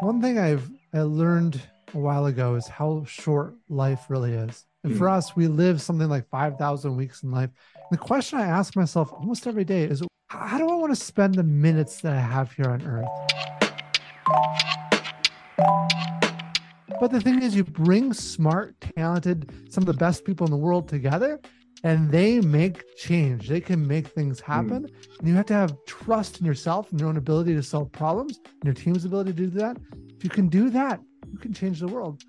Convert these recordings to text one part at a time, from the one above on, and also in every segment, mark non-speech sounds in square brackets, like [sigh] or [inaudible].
One thing I've I learned a while ago is how short life really is. And for hmm. us, we live something like 5,000 weeks in life. And the question I ask myself almost every day is how do I want to spend the minutes that I have here on earth? But the thing is, you bring smart, talented, some of the best people in the world together, and they make change. They can make things happen. Mm. And you have to have trust in yourself and your own ability to solve problems and your team's ability to do that. If you can do that, you can change the world.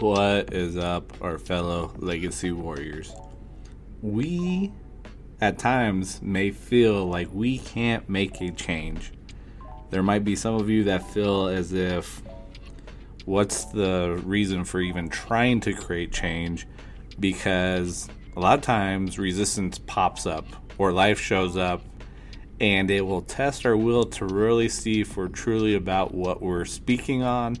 What is up, our fellow legacy warriors? We, at times, may feel like we can't make a change. There might be some of you that feel as if what's the reason for even trying to create change because a lot of times resistance pops up or life shows up and it will test our will to really see if we're truly about what we're speaking on,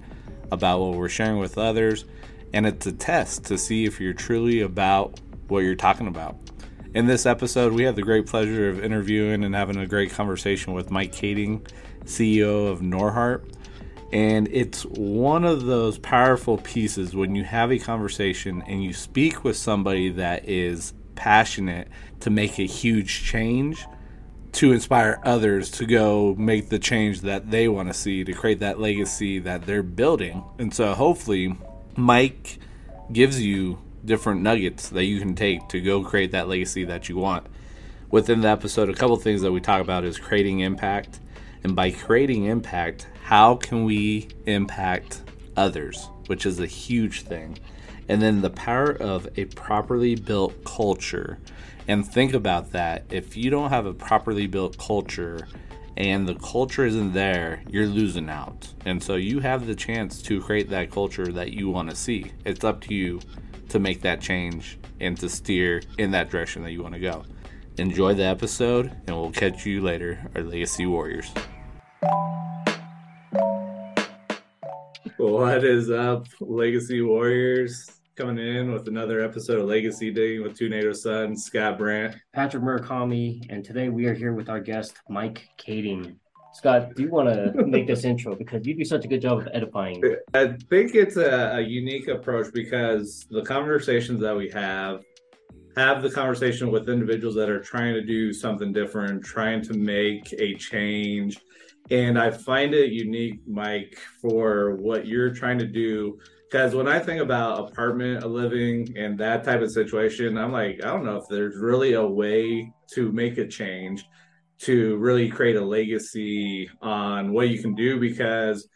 about what we're sharing with others, and it's a test to see if you're truly about what you're talking about. In this episode, we had the great pleasure of interviewing and having a great conversation with Mike Kading, CEO of Norheart. And it's one of those powerful pieces when you have a conversation and you speak with somebody that is passionate to make a huge change to inspire others to go make the change that they want to see to create that legacy that they're building. And so hopefully Mike gives you different nuggets that you can take to go create that legacy that you want. Within the episode, a couple things that we talk about is creating impact. And by creating impact, how can we impact others, which is a huge thing. And then the power of a properly built culture and think about that. If you don't have a properly built culture and the culture isn't there, you're losing out. And so you have the chance to create that culture that you want to see. It's up to you to make that change and to steer in that direction that you want to go. Enjoy the episode, and we'll catch you later, our Legacy Warriors. What is up, Legacy Warriors? coming in with another episode of Legacy Digging with Two Native Sons, Scott Brandt, Patrick Murakami, and today we are here with our guest Mike Kading. Scott, do you want to make this [laughs] intro because you do such a good job of edifying? I think it's a, a unique approach because the conversations that we have have the conversation with individuals that are trying to do something different, trying to make a change. And I find it unique, Mike, for what you're trying to do because when I think about apartment living and that type of situation, I'm like, I don't know if there's really a way to make a change to really create a legacy on what you can do because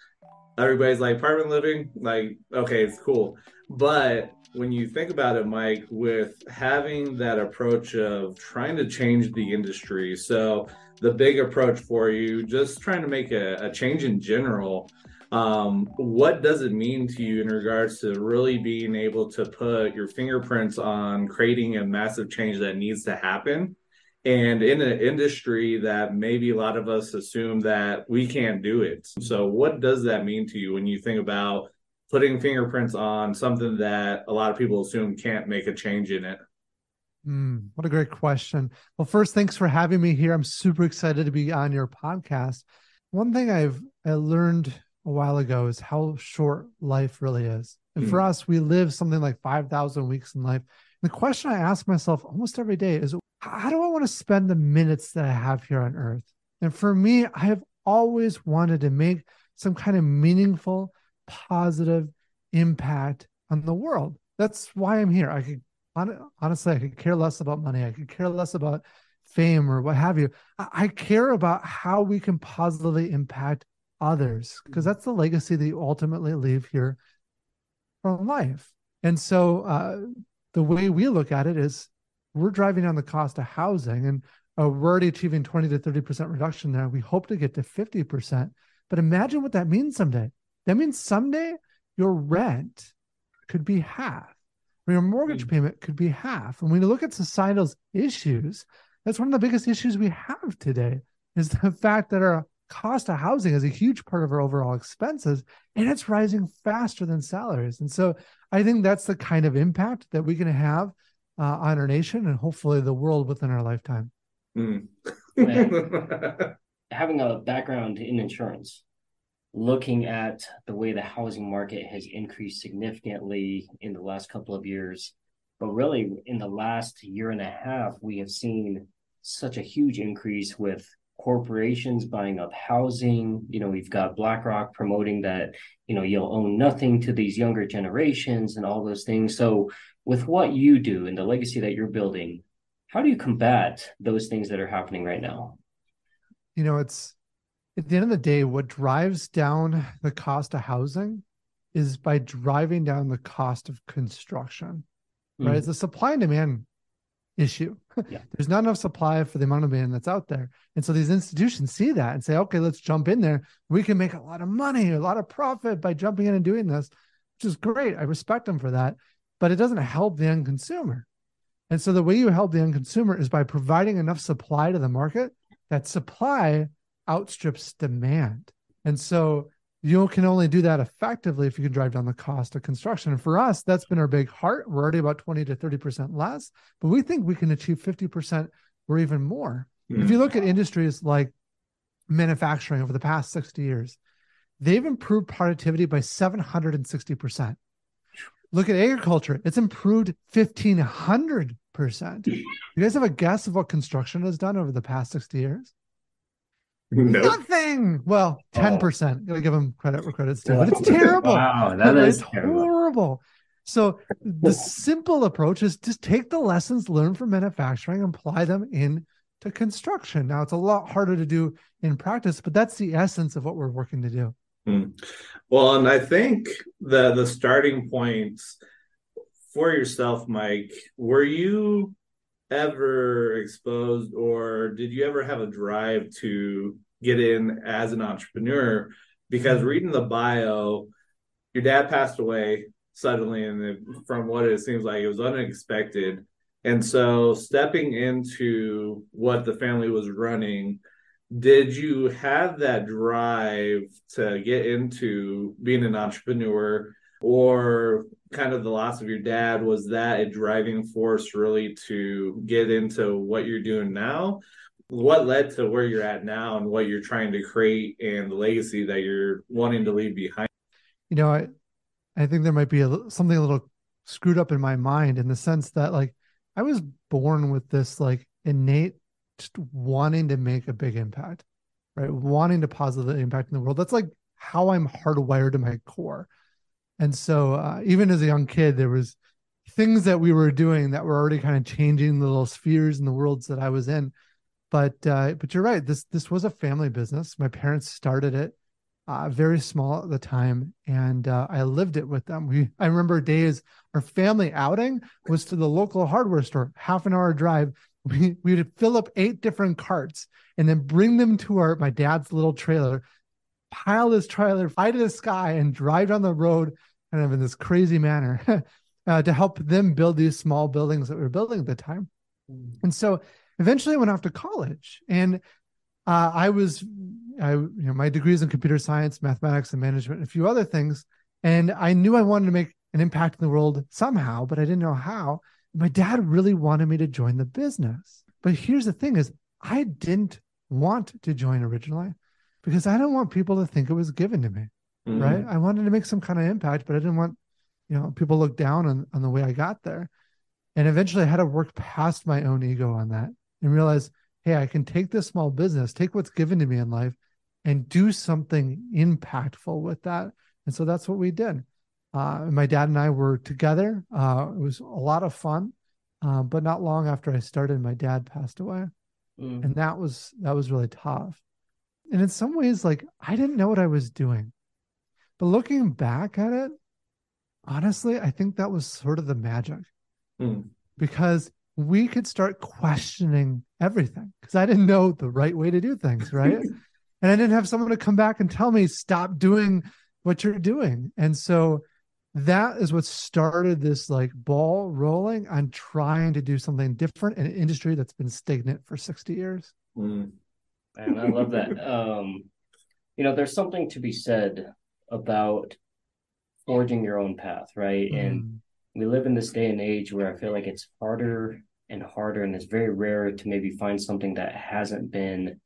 everybody's like apartment living, like, okay, it's cool. But when you think about it, Mike, with having that approach of trying to change the industry, so the big approach for you, just trying to make a, a change in general. Um, what does it mean to you in regards to really being able to put your fingerprints on creating a massive change that needs to happen? And in an industry that maybe a lot of us assume that we can't do it. So what does that mean to you when you think about putting fingerprints on something that a lot of people assume can't make a change in it Mm, what a great question. Well, first, thanks for having me here. I'm super excited to be on your podcast. One thing I've I learned a while ago is how short life really is. And mm-hmm. for us, we live something like 5,000 weeks in life. And the question I ask myself almost every day is how do I want to spend the minutes that I have here on earth? And for me, I have always wanted to make some kind of meaningful, positive impact on the world. That's why I'm here. I could honestly, I could care less about money. I could care less about fame or what have you. I care about how we can positively impact others because mm-hmm. that's the legacy that you ultimately leave here from life. And so uh, the way we look at it is we're driving down the cost of housing and uh, we're already achieving 20 to 30% reduction there. We hope to get to 50%. But imagine what that means someday. That means someday your rent could be half, or your mortgage mm-hmm. payment could be half. And when you look at societal issues, that's one of the biggest issues we have today is the [laughs] fact that our cost of housing is a huge part of our overall expenses and it's rising faster than salaries and so i think that's the kind of impact that we can have uh, on our nation and hopefully the world within our lifetime mm. [laughs] having a background in insurance, looking at the way the housing market has increased significantly in the last couple of years, but really in the last year and a half, we have seen such a huge increase with corporations buying up housing. You know, we've got BlackRock promoting that, you know, you'll own nothing to these younger generations and all those things. So, with what you do and the legacy that you're building, how do you combat those things that are happening right now? You know, it's at the end of the day, what drives down the cost of housing is by driving down the cost of construction, right? Mm. It's a supply and demand issue. [laughs] Yeah. There's not enough supply for the amount of demand that's out there. And so these institutions see that and say, okay, let's jump in there. We can make a lot of money, a lot of profit by jumping in and doing this, which is great. I respect them for that. But it doesn't help the end consumer. And so the way you help the end consumer is by providing enough supply to the market that supply outstrips demand. And so you can only do that effectively if you can drive down the cost of construction. And for us, that's been our big heart. We're already about 20 to 30% less, but we think we can achieve 50% or even more. Mm. If you look at industries like manufacturing over the past 60 years, they've improved productivity by 760%. Look at agriculture, it's improved 1500%. You guys have a guess of what construction has done over the past 60 years? Nope. Nothing. Well, ten percent. Oh. Gotta give them credit where credit's due, but it's terrible. wow, that is terrible. horrible. So the simple approach is just take the lessons learned from manufacturing, and apply them in to construction. Now it's a lot harder to do in practice, but that's the essence of what we're working to do. Hmm. Well, and I think the the starting points for yourself, Mike, were you ever exposed or did you ever have a drive to get in as an entrepreneur? Because reading the bio, your dad passed away suddenly, and it, from what it seems like, it was unexpected. And so, stepping into what the family was running, did you have that drive to get into being an entrepreneur? or kind of the loss of your dad was that a driving force really to get into what you're doing now? What led to where you're at now and what you're trying to create and the legacy that you're wanting to leave behind? You know i i think there might be a, something a little screwed up in my mind in the sense that like i was born with this like innate just wanting to make a big impact right? Wanting to positively impact in the world. That's like how i'm hardwired to my core and so uh, even as a young kid, there was things that we were doing that were already kind of changing the little spheres and the worlds that I was in. But uh, but you're right. This this was a family business. My parents started it uh, very small at the time, and uh, I lived it with them. We I remember days our family outing was to the local hardware store, half an hour drive. [laughs] We we would fill up eight different carts and then bring them to our my dad's little trailer pile this trailer high to the sky and drive down the road kind of in this crazy manner [laughs] uh, to help them build these small buildings that we were building at the time. Mm. And so eventually I went off to college and uh, I was, I, you know, my degrees in computer science, mathematics, and management, and a few other things. And I knew I wanted to make an impact in the world somehow, but I didn't know how. My dad really wanted me to join the business. But here's the thing is I didn't want to join originally because I don't want people to think it was given to me. Mm-hmm. Right. I wanted to make some kind of impact, but I didn't want, you know, people look down on, on the way I got there. And eventually I had to work past my own ego on that and realize, hey, I can take this small business, take what's given to me in life and do something impactful with that. And so that's what we did. Uh, my dad and I were together. Uh, it was a lot of fun. Uh, but not long after I started, my dad passed away. Mm. And that was that was really tough. And in some ways, like I didn't know what I was doing. But looking back at it, honestly, I think that was sort of the magic mm. because we could start questioning everything because I didn't know the right way to do things, right? [laughs] and I didn't have someone to come back and tell me, stop doing what you're doing. And so that is what started this like ball rolling on trying to do something different in an industry that's been stagnant for 60 years. Mm. And I love that. Um, you know, there's something to be said about forging your own path, right? Mm. And we live in this day and age where I feel like it's harder and harder, and it's very rare to maybe find something that hasn't been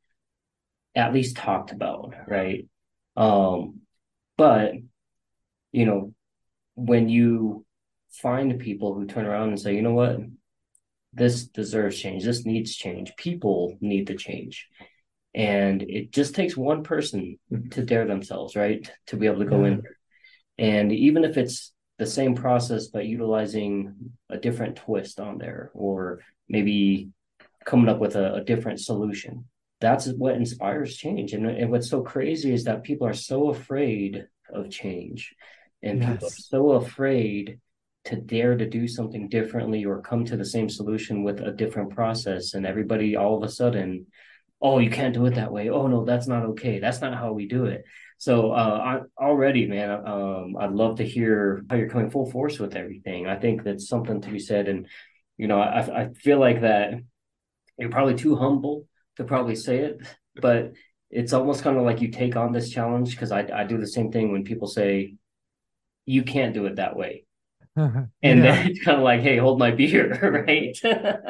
at least talked about, right? Um, but you know, when you find people who turn around and say, you know what, this deserves change, this needs change, people need to change. And it just takes one person mm-hmm. to dare themselves, right? To be able to go in. And even if it's the same process, but utilizing a different twist on there, or maybe coming up with a, a different solution, that's what inspires change. And, and what's so crazy is that people are so afraid of change and yes. people are so afraid to dare to do something differently or come to the same solution with a different process and everybody all of a sudden oh you can't do it that way. Oh no that's not okay. That's not how we do it. So uh, I, already man um, i'd love to hear how you're coming full force with everything. I think that's something to be said. And you know i, I feel like that you're probably too humble to probably say it but it's almost kind of like you take on this challenge because I, I do the same thing when people say you can't do it that way. [laughs] And yeah. then it's kind of like hey hold my beer [laughs] right [laughs]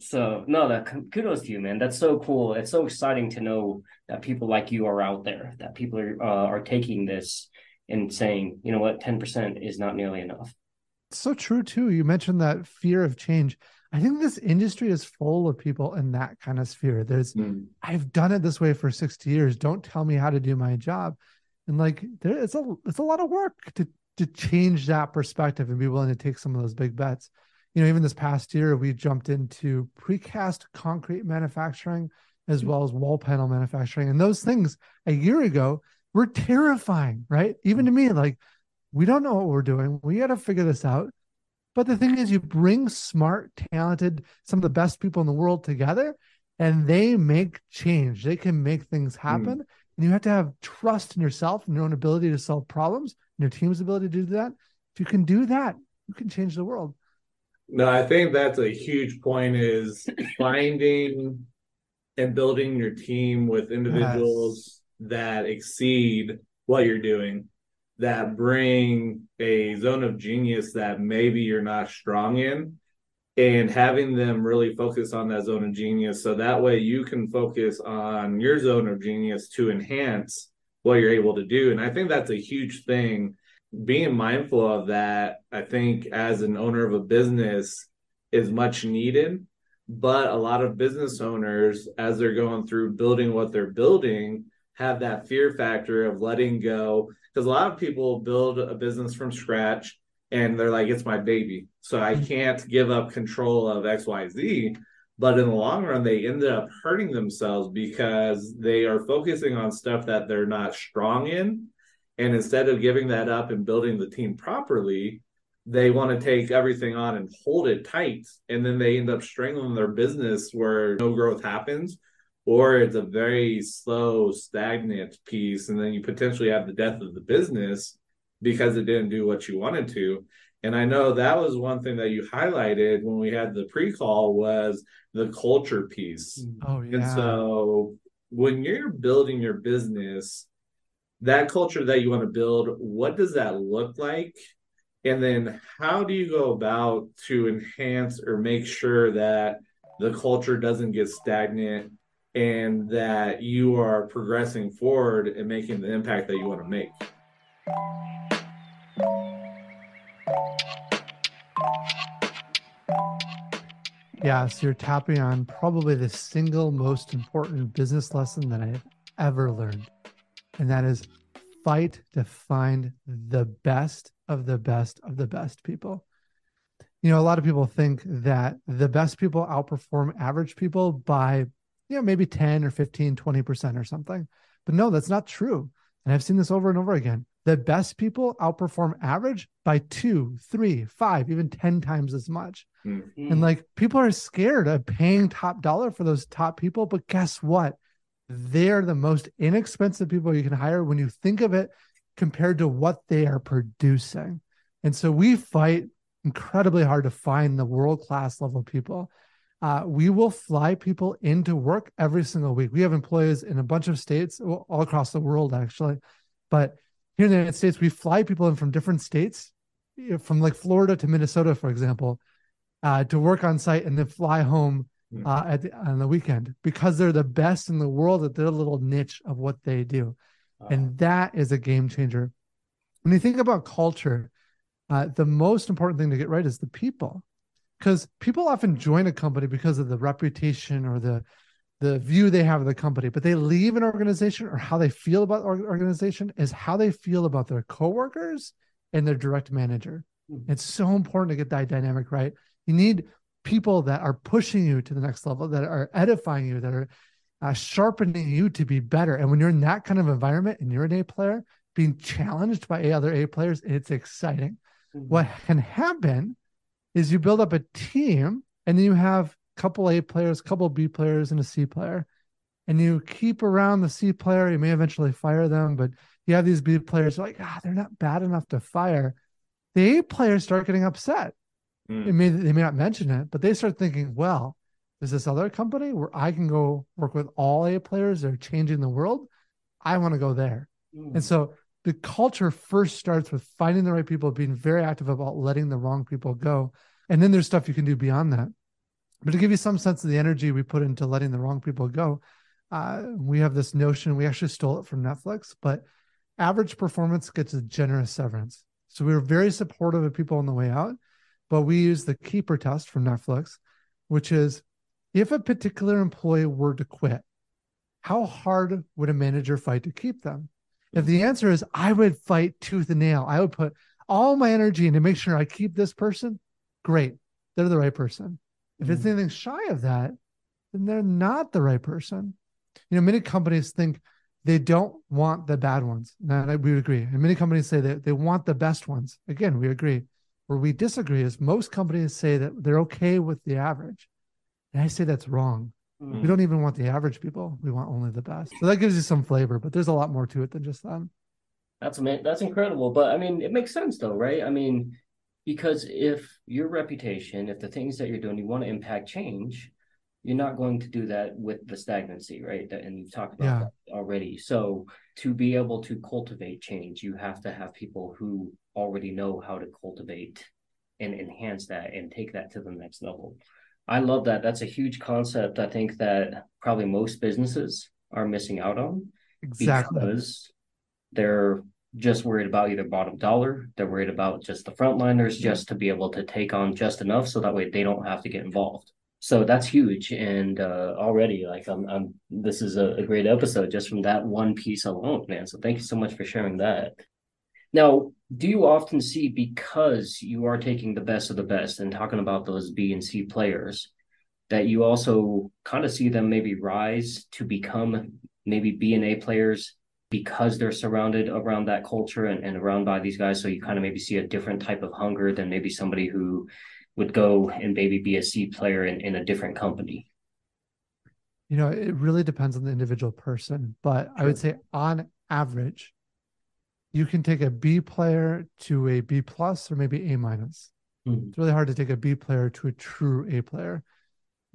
so no that kudos to you man that's so cool it's so exciting to know that people like you are out there that people are uh, are taking this and saying you know what 10% is not nearly enough so true too you mentioned that fear of change I think this industry is full of people in that kind of sphere. There's, mm. I've done it this way for 60 years. Don't tell me how to do my job. And like, there, it's a, it's a lot of work to, to change that perspective and be willing to take some of those big bets. You know, even this past year, we jumped into precast concrete manufacturing as well as wall panel manufacturing. And those things a year ago were terrifying, right? Even to me, like, we don't know what we're doing. We got to figure this out. But the thing is, you bring smart, talented, some of the best people in the world together, and they make change. They can make things hmm. happen. Mm. And you have to have trust in yourself and your own ability to solve problems and your team's ability to do that. If you can do that, you can change the world. No, I think that's a huge point is finding and building your team with individuals yes. that exceed what you're doing that bring a zone of genius that maybe you're not strong in and having them really focus on that zone of genius so that way you can focus on your zone of genius to enhance what you're able to do and i think that's a huge thing being mindful of that i think as an owner of a business is much needed but a lot of business owners as they're going through building what they're building have that fear factor of letting go because a lot of people build a business from scratch and they're like it's my baby so i mm-hmm. can't give up control of xyz but in the long run they ended up hurting themselves because they are focusing on stuff that they're not strong in and instead of giving that up and building the team properly they want to take everything on and hold it tight and then they end up strangling their business where no growth happens or it's a very slow, stagnant piece, and then you potentially have the death of the business because it didn't do what you wanted to. And I know that was one thing that you highlighted when we had the pre-call was the culture piece. Oh yeah. And so when you're building your business, that culture that you want to build, what does that look like? And then how do you go about to enhance or make sure that the culture doesn't get stagnant and that you are progressing forward and making the impact that you want to make. Yeah, so you're tapping on probably the single most important business lesson that I've ever learned. And that is fight to find the best of the best of the best people. You know, a lot of people think that the best people outperform average people by you know, maybe 10 or 15, 20% or something. But no, that's not true. And I've seen this over and over again. The best people outperform average by two, three, five, even 10 times as much. Mm-hmm. And like people are scared of paying top dollar for those top people. But guess what? They're the most inexpensive people you can hire when you think of it compared to what they are producing. And so we fight incredibly hard to find the world class level people uh, we will fly people into work every single week. We have employees in a bunch of states, all across the world, actually. But here in the United States, we fly people in from different states, from like Florida to Minnesota, for example, uh, to work on site and then fly home. Uh, at the, on the weekend because they're the best in the world at their little niche of what they do. And that is a game changer. When you think about culture, uh, the most important thing to get right is the people because people often join a company because of the reputation or the the view they have of the company but they leave an organization or how they feel about the organization is how they feel about their coworkers and their direct manager mm-hmm. it's so important to get that dynamic right you need people that are pushing you to the next level that are edifying you that are uh, sharpening you to be better and when you're in that kind of environment and you're an a player being challenged by other a players it's exciting mm-hmm. what can happen is you build up a team and then you have a couple A players, a couple B players, and a C player. And you keep around the C player. You may eventually fire them, but you have these B players like, ah, they're not bad enough to fire. The A players start getting upset. Mm. may, they may not mention it, but they start thinking, well, is this other company where I can go work with all A players that are changing the world? I want to go there. Mm. And so the culture first starts with finding the right people, being very active about letting the wrong people go. And then there's stuff you can do beyond that. But to give you some sense of the energy we put into letting the wrong people go, uh, we have this notion, we actually stole it from Netflix, but average performance gets a generous severance. So we were very supportive of people on the way out, but we use the keeper test from Netflix, which is if a particular employee were to quit, how hard would a manager fight to keep them? If the answer is I would fight tooth and nail, I would put all my energy into make sure I keep this person, great. They're the right person. If it's mm. anything shy of that, then they're not the right person. You know, many companies think they don't want the bad ones. And we agree. And many companies say that they want the best ones. Again, we agree. Where we disagree is most companies say that they're okay with the average. And I say that's wrong. Mm. We don't even want the average people. We want only the best. So that gives you some flavor, but there's a lot more to it than just that. That's amazing. that's incredible. But I mean, it makes sense though, right? I mean, because if your reputation, if the things that you're doing, you want to impact change, you're not going to do that with the stagnancy, right? And you've talked about yeah. that already. So to be able to cultivate change, you have to have people who already know how to cultivate and enhance that and take that to the next level. I love that. That's a huge concept. I think that probably most businesses are missing out on exactly because they're just worried about either bottom dollar, they're worried about just the frontliners, just to be able to take on just enough, so that way they don't have to get involved. So that's huge, and uh, already like I'm, I'm this is a, a great episode just from that one piece alone, man. So thank you so much for sharing that. Now, do you often see because you are taking the best of the best and talking about those B and C players that you also kind of see them maybe rise to become maybe B and A players because they're surrounded around that culture and, and around by these guys. So you kind of maybe see a different type of hunger than maybe somebody who would go and maybe be a C player in, in a different company. You know, it really depends on the individual person, but. I would say on average, you can take a B player to a B plus or maybe A minus. Mm-hmm. It's really hard to take a B player to a true A player.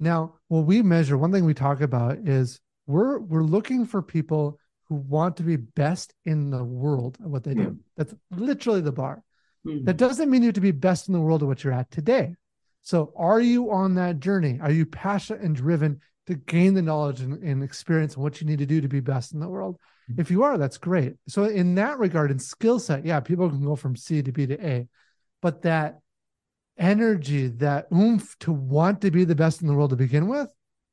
Now, what we measure, one thing we talk about is we're we're looking for people who want to be best in the world at what they do. Mm-hmm. That's literally the bar. Mm-hmm. That doesn't mean you have to be best in the world at what you're at today. So, are you on that journey? Are you passionate and driven to gain the knowledge and, and experience and what you need to do to be best in the world? Mm-hmm. If you are, that's great. So in that regard, in skill set, yeah, people can go from C to B to A, but that energy, that oomph to want to be the best in the world to begin with,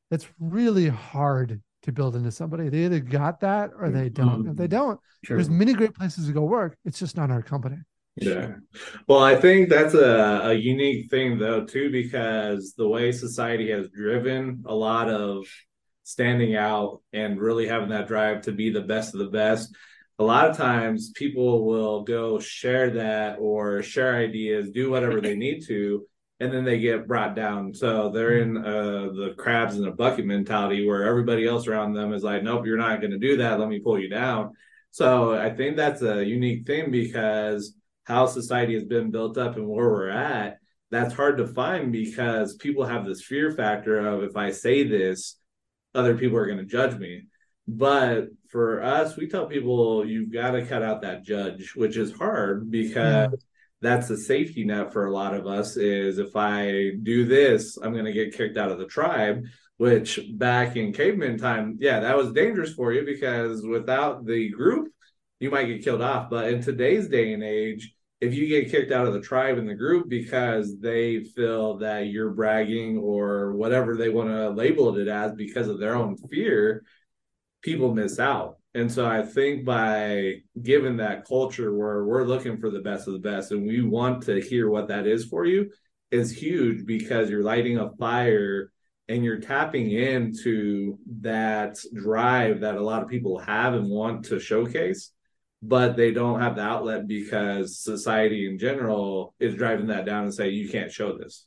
that's really hard to build into somebody. They either got that or they don't. Mm-hmm. If they don't, sure. there's many great places to go work. It's just not our company. Yeah. Well, I think that's a, a unique thing though, too, because the way society has driven a lot of standing out and really having that drive to be the best of the best a lot of times people will go share that or share ideas do whatever they need to and then they get brought down. So they're in uh, the crabs in a bucket mentality where everybody else around them is like nope you're not going to do that. Let me pull you down. So i think that's a unique thing because how society has been built up and where we're at that's hard to find because people have this fear factor of if i say this other people are going to judge me. But for us, we tell people you've got to cut out that judge, which is hard because yeah. that's a safety net for a lot of us is if I do this, I'm going to get kicked out of the tribe, which back in caveman time, yeah, that was dangerous for you because without the group, you might get killed off. But in today's day and age, if you get kicked out of the tribe and the group because they feel that you're bragging or whatever they want to label it as because of their own fear, people miss out. And so I think by giving that culture where we're looking for the best of the best and we want to hear what that is for you is huge because you're lighting a fire and you're tapping into that drive that a lot of people have and want to showcase but they don't have the outlet because society in general is driving that down and say you can't show this.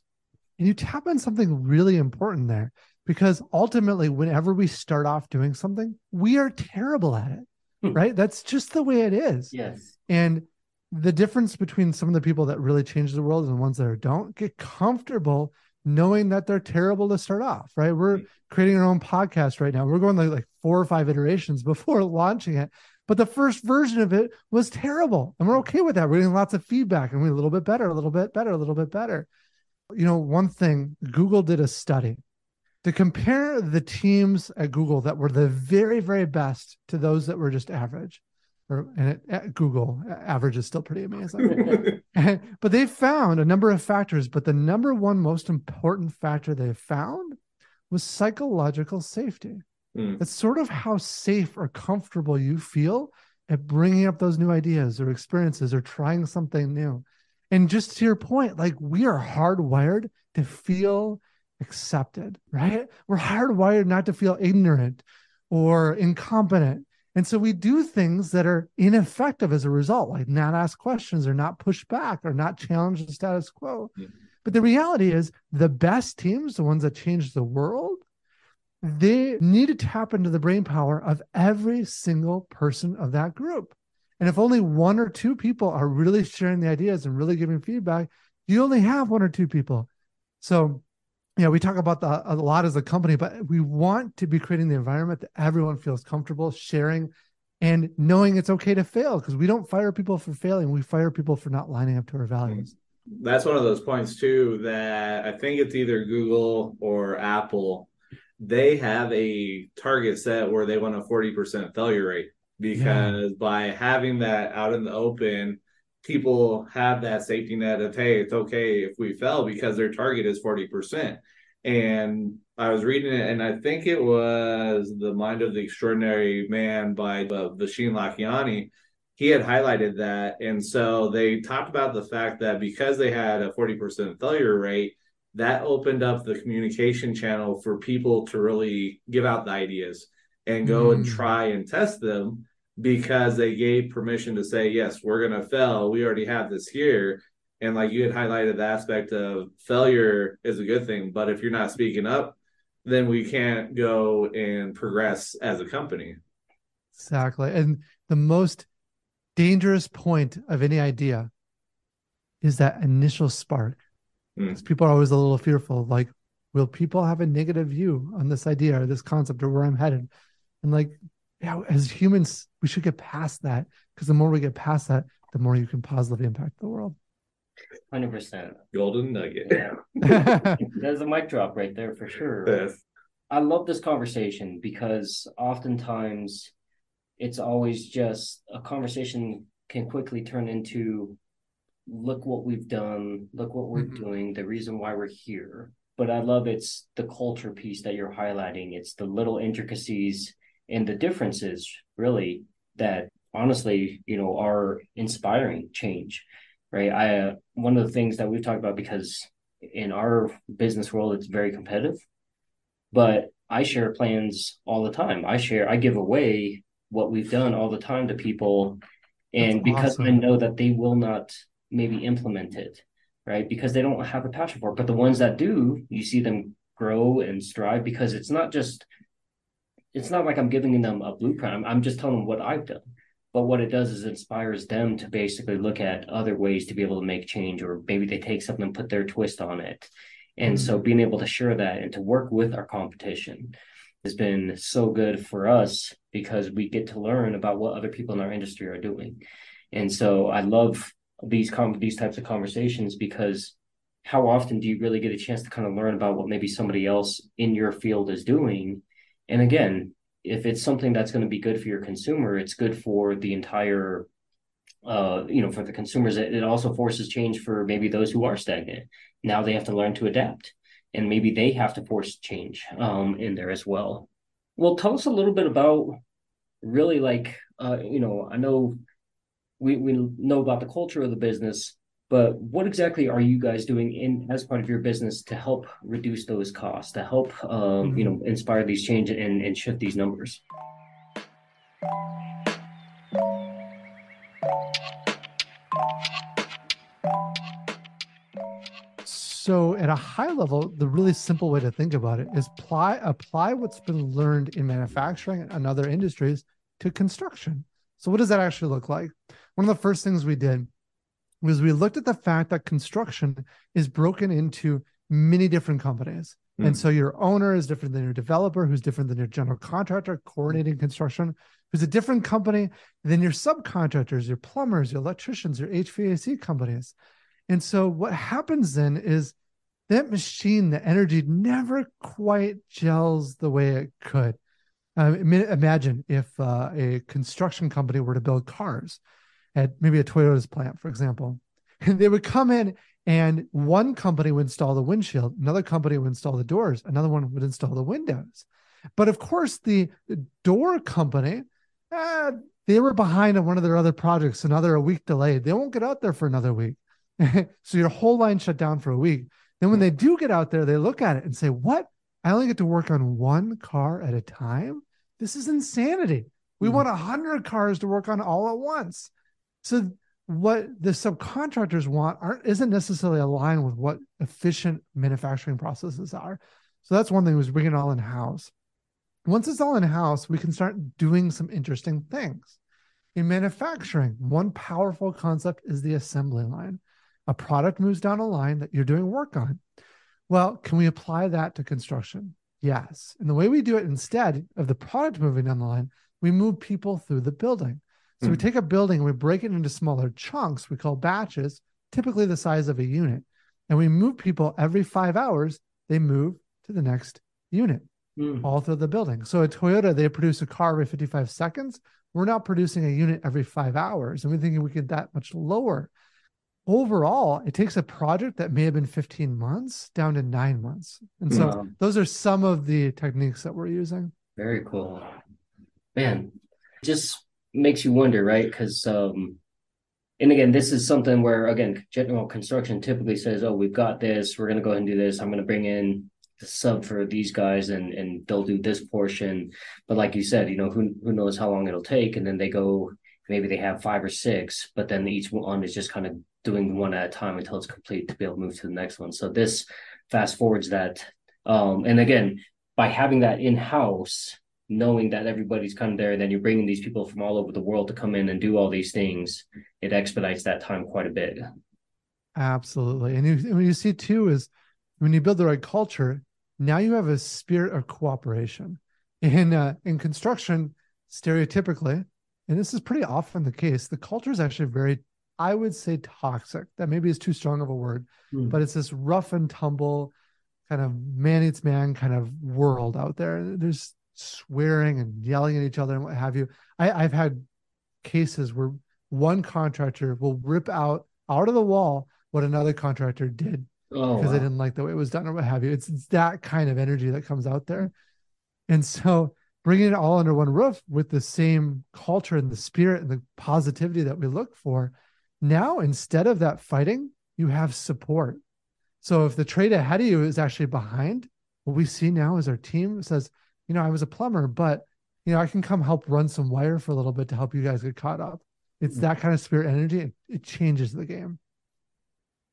And you tap on something really important there because ultimately whenever we start off doing something we are terrible at it hmm. right? That's just the way it is. Yes. And the difference between some of the people that really change the world and the ones that don't get comfortable knowing that they're terrible to start off right? We're creating our own podcast right now. We're going like, like four or five iterations [laughs] before launching it but the first version of it was terrible and we're okay with that we're getting lots of feedback and we're a little bit better a little bit better a little bit better you know one thing google did a study to compare the teams at Google that were the very, very best to those that were just average. Or and it, at Google, average is still pretty amazing. [laughs] but they found a number of factors, but the number one most important factor they found was psychological safety. Mm. It's sort of how safe or comfortable you feel at bringing up those new ideas or experiences or trying something new. And just to your point, like we are hardwired to feel accepted, right? We're hardwired not to feel ignorant or incompetent. And so we do things that are ineffective as a result, like not ask questions or not push back or not challenge the status quo. Mm-hmm. But the reality is, the best teams, the ones that change the world, they need to tap into the brain power of every single person of that group. And if only one or two people are really sharing the ideas and really giving feedback, you only have one or two people. So know, we talk about the, a lot as a company, but we want to be creating the environment that everyone feels comfortable sharing and knowing it's okay to fail because we don't fire people for failing. We fire people for not lining up to our values. That's one of those points too that I think it's either Google or Apple. They have a target set where they want a 40% failure rate because yeah. by having that out in the open, people have that safety net of hey it's okay if we fail because their target is 40% and i was reading it and i think it was the mind of the extraordinary man by uh, Vishen Lakhiani he had highlighted that and so they talked about the fact that because they had a 40% failure rate that opened up the communication channel for people to really give out the ideas and go mm. and try and test them because they gave permission to say, yes, we're going to fail. We already have this here. And like you had highlighted the aspect of failure is a good thing. But if you're not speaking up, then we can't go and progress as a company. Exactly. And the most dangerous point of any idea is that initial spark. Mm. People are always a little fearful, like, will people have a negative view on this idea or this concept or where I'm headed? And like yeah, as humans, we should get past that because the more we get past that, the more you can positively impact the world. Hundred percent. Golden nugget. Yeah. [laughs] There's a mic drop right there for sure. Yes. I love this conversation because oftentimes it's always just a conversation can quickly turn into look what we've done, look what we're mm-hmm. doing, the reason why we're here. But I love it's the culture piece that you're highlighting. It's the little intricacies and the differences really that honestly you know are inspiring change right i uh, one of the things that we've talked about because in our business world it's very competitive but i share plans all the time i share i give away what we've done all the time to people and That's because awesome. i know that they will not maybe implement it right because they don't have a passion for it but the ones that do you see them grow and strive because it's not just it's not like I'm giving them a blueprint. I'm, I'm just telling them what I've done. But what it does is it inspires them to basically look at other ways to be able to make change, or maybe they take something and put their twist on it. And mm-hmm. so being able to share that and to work with our competition has been so good for us because we get to learn about what other people in our industry are doing. And so I love these com- these types of conversations because how often do you really get a chance to kind of learn about what maybe somebody else in your field is doing? And again if it's something that's going to be good for your consumer it's good for the entire uh, you know for the consumers. It, it also forces change for maybe those who are stagnant. Now they have to learn to adapt and maybe they have to force change um, in there as well. Well tell us a little bit about really like uh, you know i know we, we know about the culture of the business but what exactly are you guys doing in as part of your business to help reduce those costs to help um, mm-hmm. you know inspire these changes and, and shift these numbers so at a high level the really simple way to think about it is apply apply what's been learned in manufacturing and other industries to construction so what does that actually look like one of the first things we did was we looked at the fact that construction is broken into many different companies. Mm. And so your owner is different than your developer, who's different than your general contractor coordinating construction, who's a different company than your subcontractors, your plumbers, your electricians, your HVAC companies. And so what happens then is that machine, the energy never quite gels the way it could. Um, imagine if uh, a construction company were to build cars at maybe a Toyota's plant, for example. And [laughs] they would come in and one company would install the windshield, another company would install the doors, another one would install the windows. But of course, the door company, eh, they were behind on one of their other projects, another a week delayed. They won't get out there for another week. [laughs] so your whole line shut down for a week. Then when they do get out there, they look at it and say, What? I only get to work on one car at a time? This is insanity. We mm-hmm. want a hundred cars to work on all at once. So what the subcontractors want aren't isn't necessarily aligned with what efficient manufacturing processes are. So that's one thing was bring it all in house. Once it's all in house, we can start doing some interesting things. In manufacturing, one powerful concept is the assembly line. A product moves down a line that you're doing work on. Well, can we apply that to construction? Yes. And the way we do it instead of the product moving down the line, we move people through the building. So mm. we hmm. take a building and we break it into smaller chunks we call batches, typically the size of a unit. And we move people every five hours, they move to the next unit mm. all through the building. So at Toyota, they produce a car every 55 seconds. We're not producing a unit every five hours. And we're thinking we get that much lower. Overall, it takes a project that may have been 15 months down to nine months. And so wow. those are some of the techniques that we're using. Very cool. Man, just makes you wonder, right? Because um, and again, this is something where again, general construction typically says, "Oh, we've got this. We're going to go ahead and do this. I'm going to bring in the sub for these guys, and and they'll do this portion." But like you said, you know, who who knows how long it'll take, and then they go. Maybe they have five or six, but then each one is just kind of doing one at a time until it's complete to be able to move to the next one. So this fast forwards that. Um, and again, by having that in house, knowing that everybody's come there, then you're bringing these people from all over the world to come in and do all these things, it expedites that time quite a bit. Absolutely. And, you, you see too is when you build the right culture, now you have a spirit of cooperation. In uh, in construction, stereotypically, and this is pretty often the case, the culture is actually very, I would say, toxic. That maybe is too strong of a word, mm. but it's this rough and tumble kind of man eats man kind of world out there. There's swearing and yelling at each other and what have you. I, I've had cases where one contractor will rip out out of the wall what another contractor did oh, because wow. they didn't like the way it was done or what have you. It's, it's that kind of energy that comes out there. And so bringing it all under one roof with the same culture and the spirit and the positivity that we look for. Now, instead of that fighting, you have support. So if the trade ahead of you is actually behind, what we see now is our team says, you know, I was a plumber, but you know, I can come help run some wire for a little bit to help you guys get caught up. It's mm. that kind of spirit energy. It, it changes the game.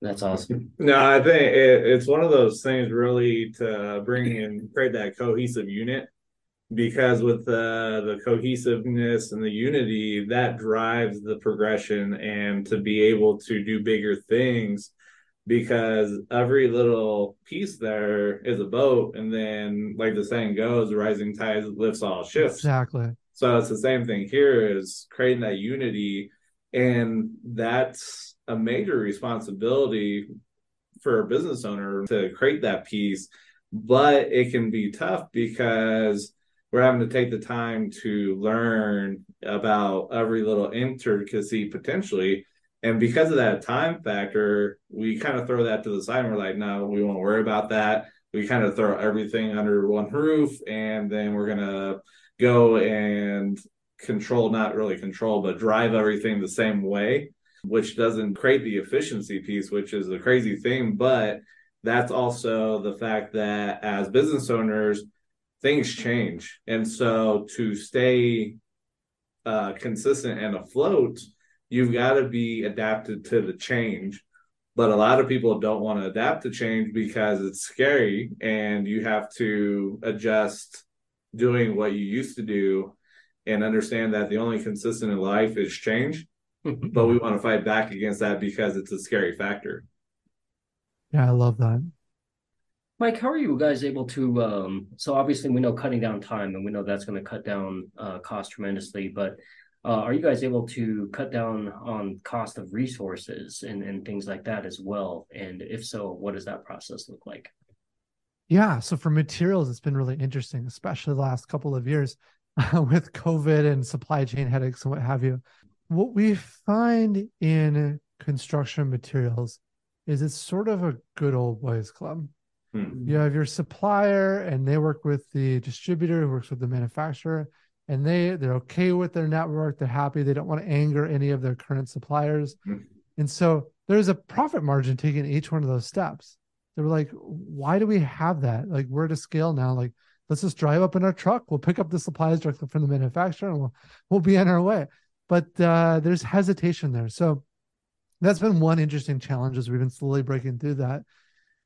That's awesome. No, I think it, it's one of those things really to bring and create that cohesive unit because with the the cohesiveness and the unity that drives the progression and to be able to do bigger things because every little piece there is a boat and then like the saying goes rising tides lifts all ships. Exactly. So it's the same thing here is creating that unity and that's a major responsibility for a business owner to create that piece, but it can be tough because we're having to take the time to learn about every little intricacy potentially. And because of that time factor, we kind of throw that to the side and we're like, no, we won't worry about that. We kind of throw everything under one roof and then we're to go and control, not really control, but drive everything the same way which doesn't create the efficiency piece, which is a crazy thing. But that's also the fact that as business owners, things change. And so to stay uh, consistent and afloat, you've got to be adapted to the change. But a lot of people don't want to adapt to change because it's scary and you have to adjust doing what you used to do and understand that the only consistent in life is change but we want to fight back against that because it's a scary factor. Yeah, I love that. Mike, how are you guys able to? Um, so obviously, we know cutting down time, and we know that's going to cut down uh, cost tremendously. But uh, are you guys able to cut down on cost of resources and, and things like that as well? And if so, what does that process look like? Yeah, so for materials, it's been really interesting, especially the last couple of years [laughs] with COVID and supply chain headaches and what have you what we find in construction materials is it's sort of a good old boys club. Hmm. You have your supplier and they work with the distributor who works with the manufacturer and they they're okay with their network, they're happy, they don't want to anger any of their current suppliers. Hmm. And so there's a profit margin taking each one of those steps. They were like, why do we have that? Like we're at a scale now, like let's just drive up in our truck, we'll pick up the supplies directly from the manufacturer and we'll we'll be on our way but uh, there's hesitation there. So that's been one interesting challenge as we've been slowly breaking through that.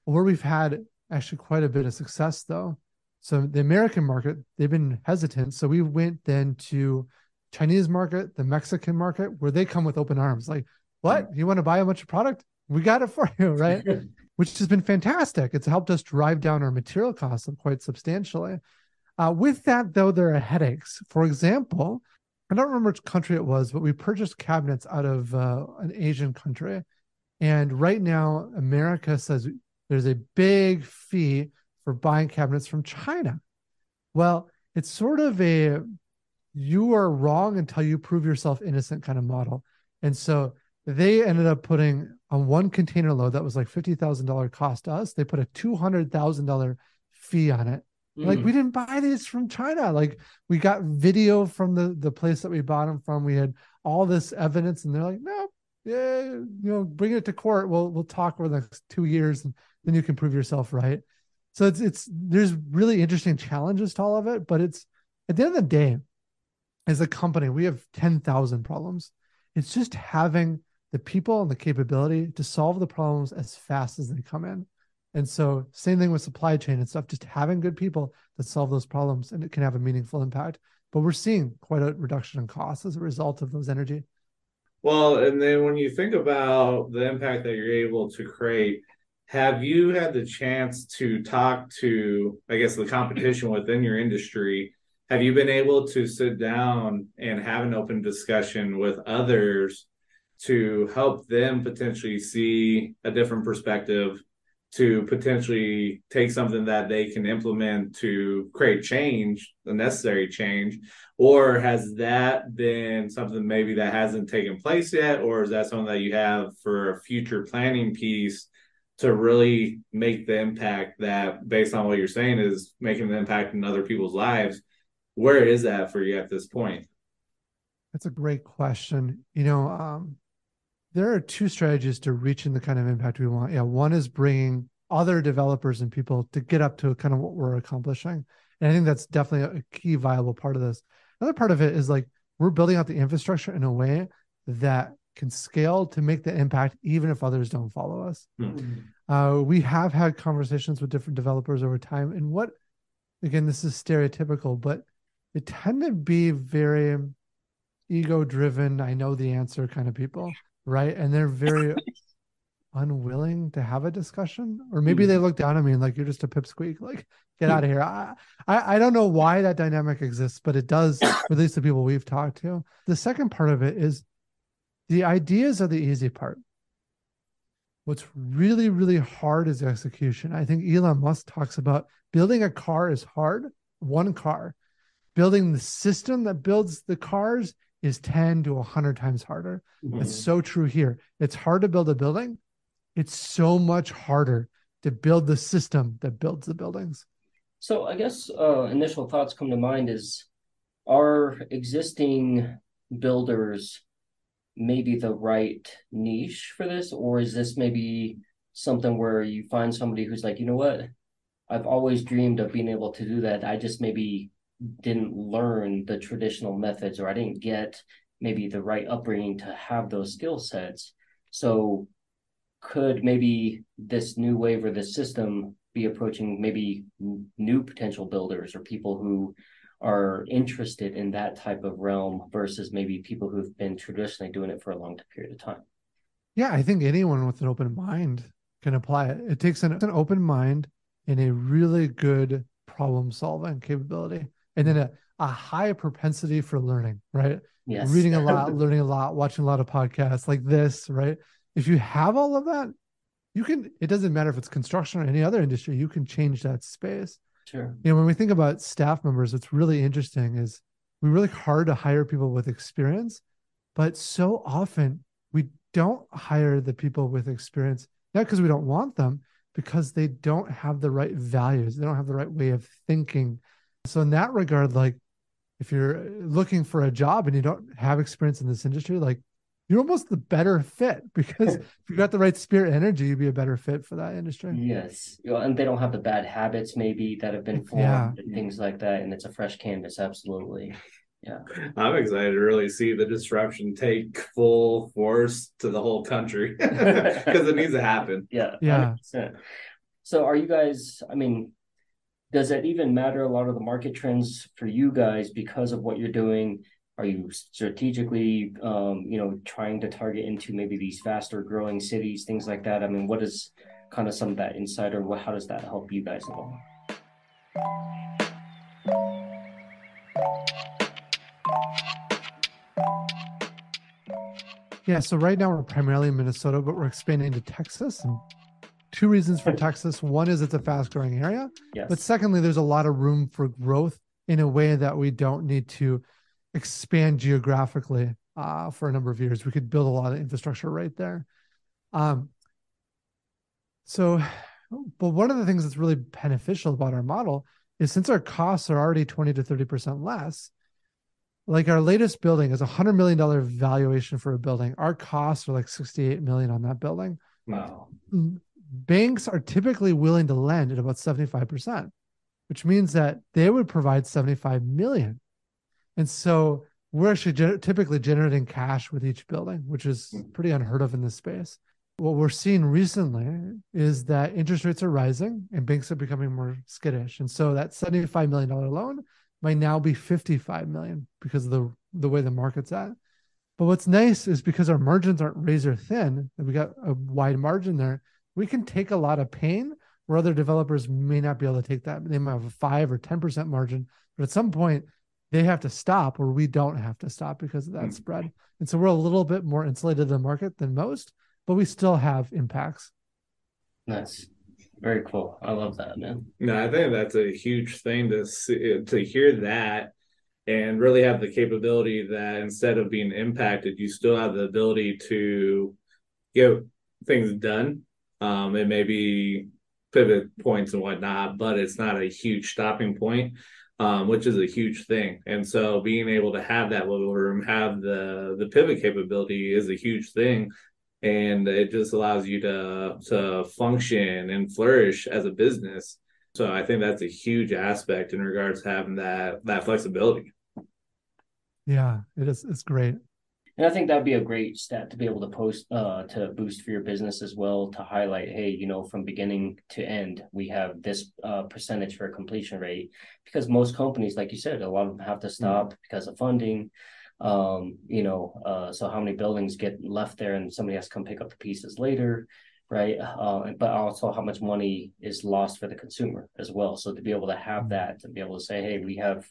Where we've had actually quite a bit of success though. So the American market, they've been hesitant. So we went then to Chinese market, the Mexican market, where they come with open arms. Like, what? You want to buy a bunch of product? We got it [laughs] for you, right? [laughs] Which has been fantastic. It's helped us drive down our material costs quite substantially. Uh, with that, though, there are headaches. For example, I don't remember which country it was, but we purchased cabinets out of uh, an Asian country. And right now, America says there's a big fee for buying cabinets from China. Well, it's sort of a you are wrong until you prove yourself innocent kind of model. And so they ended up putting on one container load that was like $50,000 cost us, they put a $200,000 fee on it like we mm. didn't buy these from China. Like we got video from the the place that we bought them from. We had all this evidence, and they're like, no, yeah, you know, bring it to court. We'll we'll talk over the next two years, and then you can prove yourself right. So it's it's there's really interesting challenges to all of it, but it's at the end of the day, as a company, we have ten thousand problems. It's just having the people and the capability to solve the problems as fast as they come in. And so, same thing with supply chain and stuff, just having good people that solve those problems and it can have a meaningful impact. But we're seeing quite a reduction in costs as a result of those energy. Well, and then when you think about the impact that you're able to create, have you had the chance to talk to, I guess, the competition within your industry? Have you been able to sit down and have an open discussion with others to help them potentially see a different perspective to potentially take something that they can implement to create change, the necessary change? Or has that been something maybe that hasn't taken place yet? Or is that something that you have for a future planning piece to really make the impact that, based on what you're saying, is making the impact in other people's lives? Where is that for you at this point? That's a great question. You know, um, there are two strategies to reaching the kind of impact we want. Yeah, one is bringing other developers and people to get up to kind of what we're accomplishing. And I think that's definitely a key viable part of this. Another part of it is like we're building out the infrastructure in a way that can scale to make the impact even if others don't follow us. Mm-hmm. Uh, we have had conversations with different developers over time, and what again, this is stereotypical, but they tend to be very ego driven. I know the answer kind of people right? And they're [laughs] very unwilling to have a discussion, or maybe mm. they look down at me and like you're just a pipsqueak, like get out of here. I, I I don't know why that dynamic exists, but it does. [coughs] at least the people we've talked to. The second part of it is the ideas are the easy part. What's really, really hard is execution. I think Elon Musk talks about building a car is hard, one car. Building the system that builds the cars is 10 to 100 times harder. Mm-hmm. It's so true here. It's hard to build a building. It's so much harder to build the system that builds the buildings. So I guess uh, initial thoughts come to mind is are existing builders maybe the right niche for this, or is this maybe something where you find somebody who's like, you know what, I've always dreamed of being able to do that. I just maybe didn't learn the traditional methods, or I didn't get maybe the right upbringing to have those skill sets. So could maybe this new wave or this system be approaching maybe new potential builders or people who are interested in that type of realm versus maybe people who've been traditionally doing it for a long period of time. Yeah, I think anyone with an open mind can apply it. It takes an, an open mind and a really good problem solving capability, and then a, a high propensity for learning, right? Yes. Reading a [laughs] lot, learning a lot, watching a lot of podcasts like this, right? If you have all of that, you can, it doesn't matter if it's construction or any other industry, you can change that space. Sure. You know, when we think about staff members, what's really interesting is we really hard to hire people with experience, but so often we don't hire the people with experience, not because we don't want them, because they don't have the right values. They don't have the right way of thinking. So in that regard, like if you're looking for a job and you don't have experience in this industry, like you're almost the better fit [laughs] because if you got the right spirit energy, you'd be a better fit for that industry. Yes. And they don't have the bad habits maybe that have been formed yeah. and things like that. And it's a fresh canvas. Absolutely. Yeah. I'm excited to really see the disruption take full force to the whole country [laughs] because it needs to happen. [laughs] Yeah. Yeah. 100%. So are you guys, I mean, does it even matter a lot of the market trends for you guys because of what you're doing? Are you strategically, um, you know, trying to target into maybe these faster growing cities, things like that? I mean, what is kind of some of that insight, or what, how does that help you guys along? Yeah, so right now we're primarily in Minnesota, but we're expanding to Texas. And two reasons for Texas. One is it's a fast growing area. Yes. But secondly, there's a lot of room for growth in a way that we don't need to expand geographically uh, for a number of years. We could build a lot of infrastructure right there. Um, so, but one of the things that's really beneficial about our model is since our costs are already 20 to 30% less, like our latest building is a hundred million dollar valuation for a building. Our costs are like 68 million on that building. Wow. Banks are typically willing to lend at about 75%, which means that they would provide 75 million and so we're actually typically generating cash with each building, which is pretty unheard of in this space. What we're seeing recently is that interest rates are rising and banks are becoming more skittish. And so that $75 million loan might now be 55 million because of the, the way the market's at. But what's nice is because our margins aren't razor thin, we got a wide margin there, we can take a lot of pain where other developers may not be able to take that. They might have a five or 10% margin, but at some point they have to stop or we don't have to stop because of that mm-hmm. spread. And so we're a little bit more insulated in the market than most, but we still have impacts. Nice. Very cool. I love that, man. No, I think that's a huge thing to see, to hear that and really have the capability that instead of being impacted, you still have the ability to get things done. Um, it may be pivot points and whatnot, but it's not a huge stopping point um, which is a huge thing. And so being able to have that wiggle room, have the the pivot capability is a huge thing. And it just allows you to to function and flourish as a business. So I think that's a huge aspect in regards to having that that flexibility. Yeah, it is it's great. And I think that'd be a great stat to be able to post uh, to boost for your business as well to highlight, hey, you know, from beginning to end, we have this uh, percentage for completion rate. Because most companies, like you said, a lot of them have to stop mm-hmm. because of funding. Um, you know, uh, so how many buildings get left there and somebody has to come pick up the pieces later, right? Uh, but also how much money is lost for the consumer as well. So to be able to have mm-hmm. that, to be able to say, hey, we have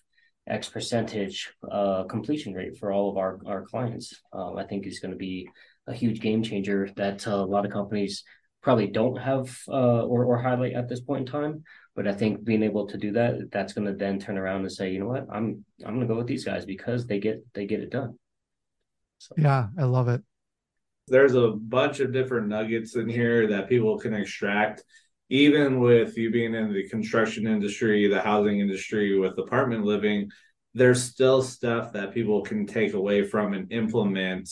X percentage uh, completion rate for all of our, our clients, um, I think is going to be a huge game changer that uh, a lot of companies probably don't have uh, or, or highlight at this point in time. But I think being able to do that, that's going to then turn around and say, you know what, I'm I'm going to go with these guys because they get they get it done. So. Yeah, I love it. There's a bunch of different nuggets in here that people can extract. Even with you being in the construction industry, the housing industry, with apartment living, there's still stuff that people can take away from and implement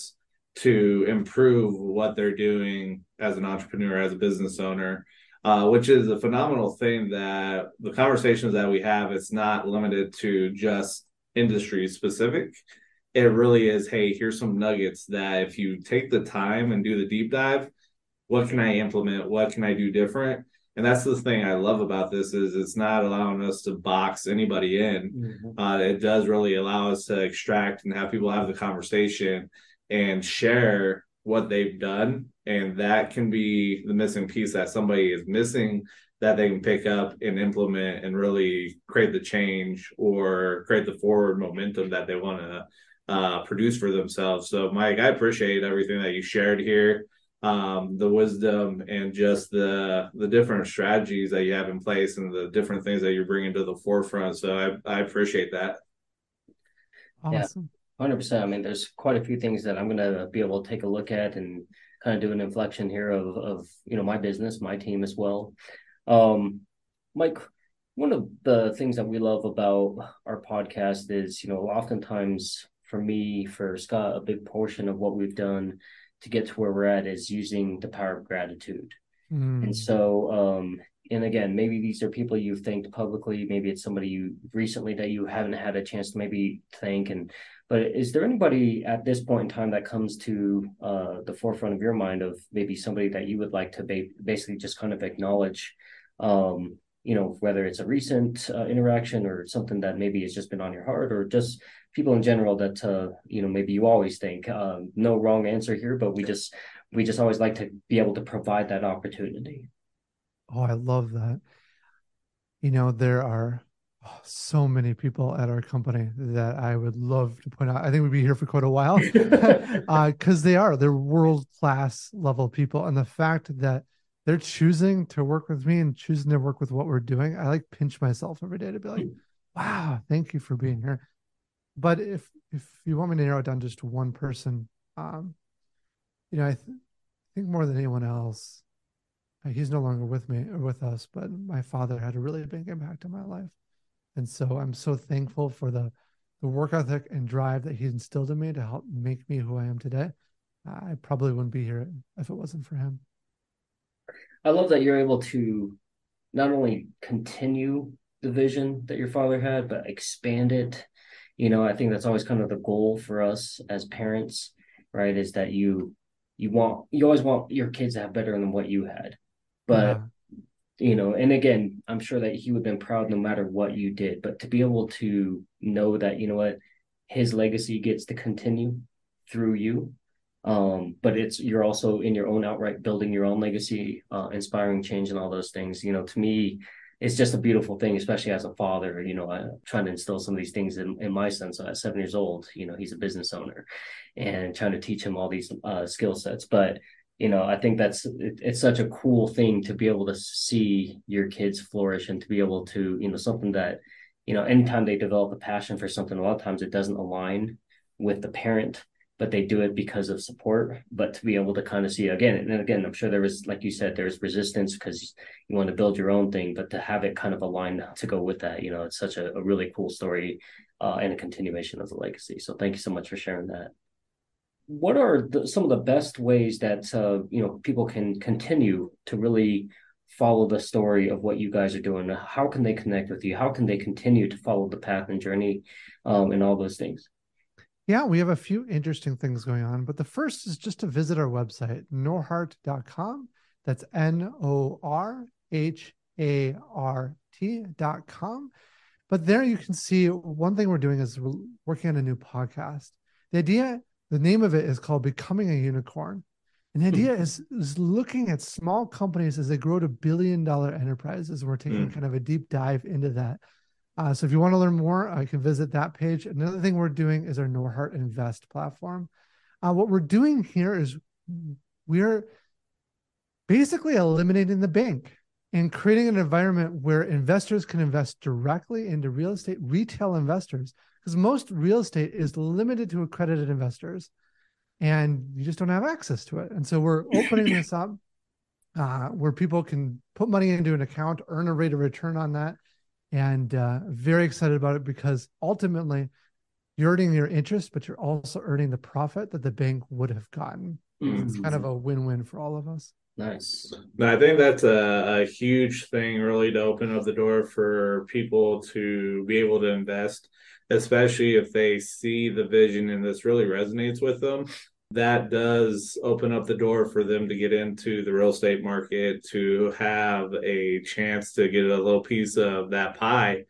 to improve what they're doing as an entrepreneur, as a business owner, uh, which is a phenomenal thing that the conversations that we have, it's not limited to just industry specific. It really is, hey, here's some nuggets that if you take the time and do the deep dive, what can I implement? What can I do different? And that's the thing I love about this is it's not allowing us to box anybody in. Mm-hmm. Uh, it does really allow us to extract and have people have the conversation and share what they've done and that can be the missing piece that somebody is missing that they can pick up and implement and really create the change or create the forward momentum that they want to uh, produce for themselves so mike i appreciate everything that you shared here um, the wisdom and just the the different strategies that you have in place and the different things that you're bringing to the forefront so i, I appreciate that awesome yeah. Hundred percent. I mean, there's quite a few things that I'm gonna be able to take a look at and kind of do an inflection here of of you know my business, my team as well. Um, Mike, one of the things that we love about our podcast is you know oftentimes for me, for Scott, a big portion of what we've done to get to where we're at is using the power of gratitude. Mm. And so, um, and again, maybe these are people you've thanked publicly. Maybe it's somebody you recently that you haven't had a chance to maybe thank. And but is there anybody at this point in time that comes to uh, the forefront of your mind of maybe somebody that you would like to ba- basically just kind of acknowledge? Um, you know, whether it's a recent uh, interaction or something that maybe has just been on your heart, or just people in general that uh, you know maybe you always think um, no wrong answer here, but we just we just always like to be able to provide that opportunity. Oh, I love that. You know, there are oh, so many people at our company that I would love to point out. I think we'd be here for quite a while because [laughs] [laughs] uh, they are, they're world class level people. And the fact that they're choosing to work with me and choosing to work with what we're doing, I like pinch myself every day to be like, wow, thank you for being here. But if if you want me to narrow it down just to one person, um, you know, I th- think more than anyone else, uh, he's no longer with me or with us, but my father had a really big impact on my life. And so I'm so thankful for the the work ethic and drive that he instilled in me to help make me who I am today. I probably wouldn't be here if it wasn't for him. I love that you're able to not only continue the vision that your father had, but expand it. You know, I think that's always kind of the goal for us as parents, right? Is that you you want you always want your kids to have better than what you had. But yeah you know, and again, I'm sure that he would have been proud no matter what you did, but to be able to know that, you know what, his legacy gets to continue through you. Um, but it's you're also in your own outright building your own legacy, uh, inspiring change and all those things. You know, to me, it's just a beautiful thing, especially as a father. You know, I'm trying to instill some of these things in, in my son. So at seven years old, you know, he's a business owner, and trying to teach him all these uh, skill sets. But you know i think that's it, it's such a cool thing to be able to see your kids flourish and to be able to you know something that you know anytime they develop a passion for something a lot of times it doesn't align with the parent but they do it because of support but to be able to kind of see again and again i'm sure there was like you said there's resistance because you want to build your own thing but to have it kind of aligned to go with that you know it's such a, a really cool story uh, and a continuation of the legacy so thank you so much for sharing that what are the, some of the best ways that uh, you know people can continue to really follow the story of what you guys are doing? How can they connect with you? How can they continue to follow the path and journey um, and all those things? Yeah, we have a few interesting things going on, but the first is just to visit our website, norhart.com. That's N O R H A R T.com. But there you can see one thing we're doing is we're working on a new podcast. The idea the name of it is called Becoming a Unicorn. And the hmm. idea is, is looking at small companies as they grow to billion dollar enterprises. We're taking mm. kind of a deep dive into that. Uh, so if you want to learn more, I can visit that page. Another thing we're doing is our Norhart Invest platform. Uh, what we're doing here is we're basically eliminating the bank and creating an environment where investors can invest directly into real estate, retail investors, because most real estate is limited to accredited investors and you just don't have access to it. And so we're [coughs] opening this up uh, where people can put money into an account, earn a rate of return on that. And uh, very excited about it because ultimately you're earning your interest, but you're also earning the profit that the bank would have gotten. Mm-hmm. It's kind of a win win for all of us. Nice. I think that's a, a huge thing, really, to open up the door for people to be able to invest, especially if they see the vision and this really resonates with them. That does open up the door for them to get into the real estate market, to have a chance to get a little piece of that pie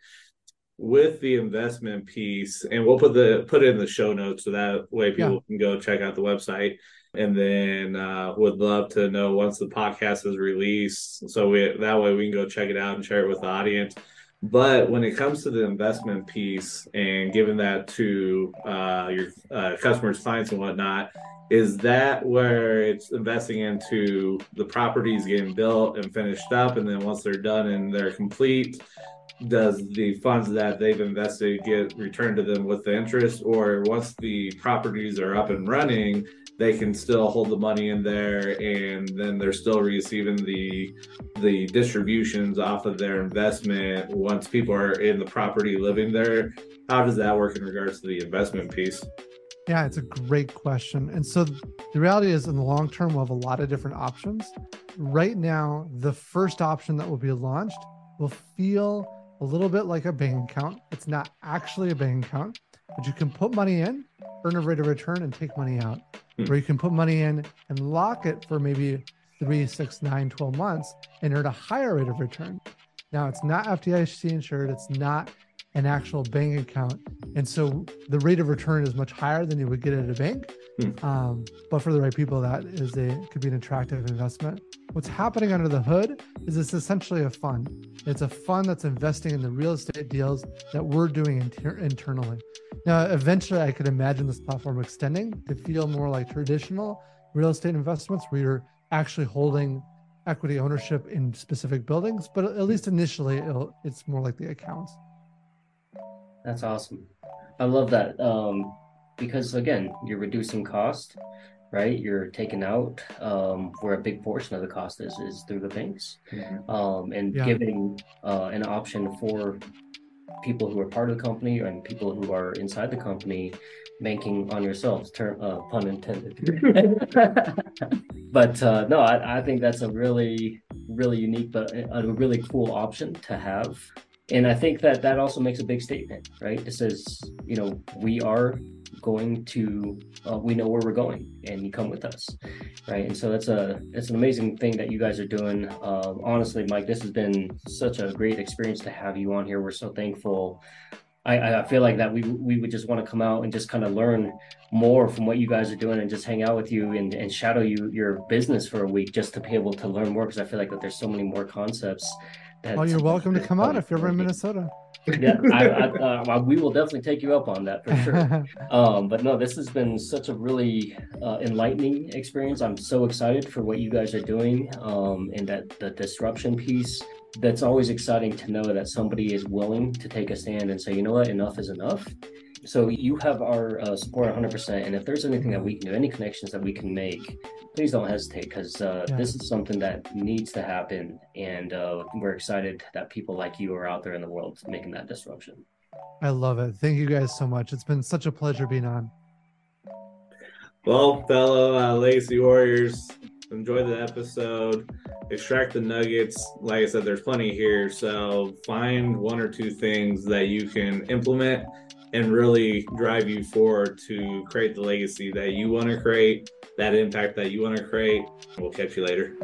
with the investment piece. And we'll put the put it in the show notes so that way people yeah. can go check out the website. And then uh, would love to know once the podcast is released so we that way we can go check it out and share it with the audience but when it comes to the investment piece and giving that to uh, your uh, customers clients and whatnot is that where it's investing into the properties getting built and finished up and then once they're done and they're complete does the funds that they've invested get returned to them with the interest? Or once the properties are up and running they can still hold the money in there and then they're still receiving the the distributions off of their investment once people are in the property living there. How does that work in regards to the investment piece? Yeah it's a great question. And so the reality is in the long term we'll have a lot of different options. Right now the first option that will be launched will feel a little bit like a bank account. It's not actually a bank account, but you can put money in, earn a rate of return, and take money out. Mm. Or you can put money in and lock it for maybe three, six, nine, 12 months and earn a higher rate of return. Now, it's not FDIC insured, it's not an actual bank account. And so the rate of return is much higher than you would get at a bank. Hmm. Um, but for the right people, that is a could be an attractive investment. What's happening under the hood is it's essentially a fund. It's a fund that's investing in the real estate deals that we're doing inter- internally. Now, eventually, I could imagine this platform extending to feel more like traditional real estate investments, where you're actually holding equity ownership in specific buildings. But at least initially, it's more like the accounts. That's awesome. I love that um, because again, you're reducing cost, right? You're taking out um, where a big portion of the cost is is through the banks, mm-hmm. um, and yeah. giving uh, an option for people who are part of the company and people who are inside the company banking on yourselves term uh, pun intended [laughs] but uh, no I, I think that's a really really unique but a really cool option to have and I think that that also makes a big statement, right? It says, you know, we are going to, uh, we know where we're going, and you come with us, right? And so that's a it's an amazing thing that you guys are doing. Um, honestly, Mike, this has been such a great experience to have you on here. We're so thankful. I, I feel like that we we would just want to come out and just kind of learn more from what you guys are doing and just hang out with you and, and shadow you your business for a week just to be able to learn more because I feel like that there's so many more concepts oh, you're welcome to come out if you're ever in Minnesota. yeah, I, I, [laughs] uh, we will definitely take you up on that for sure. [laughs] um, but no, this has been such a really uh, enlightening experience. I'm so excited for what you guys are doing um, and that the disruption piece. That's always exciting to know that somebody is willing to take a stand and say, you know what, enough is enough. So you have our uh, support 100%. And if there's anything that we can do, any connections that we can make, please don't hesitate because uh, yeah. this is something that needs to happen. And uh, we're excited that people like you are out there in the world making that disruption. I love it. Thank you guys so much. It's been such a pleasure being on. Well, fellow uh, Legacy Warriors, enjoy the episode. Extract the nuggets. Like I said, there's plenty here. So find one or two things that you can implement and really drive you forward to create the legacy that you want to create, that impact that you want to create. We'll catch you later.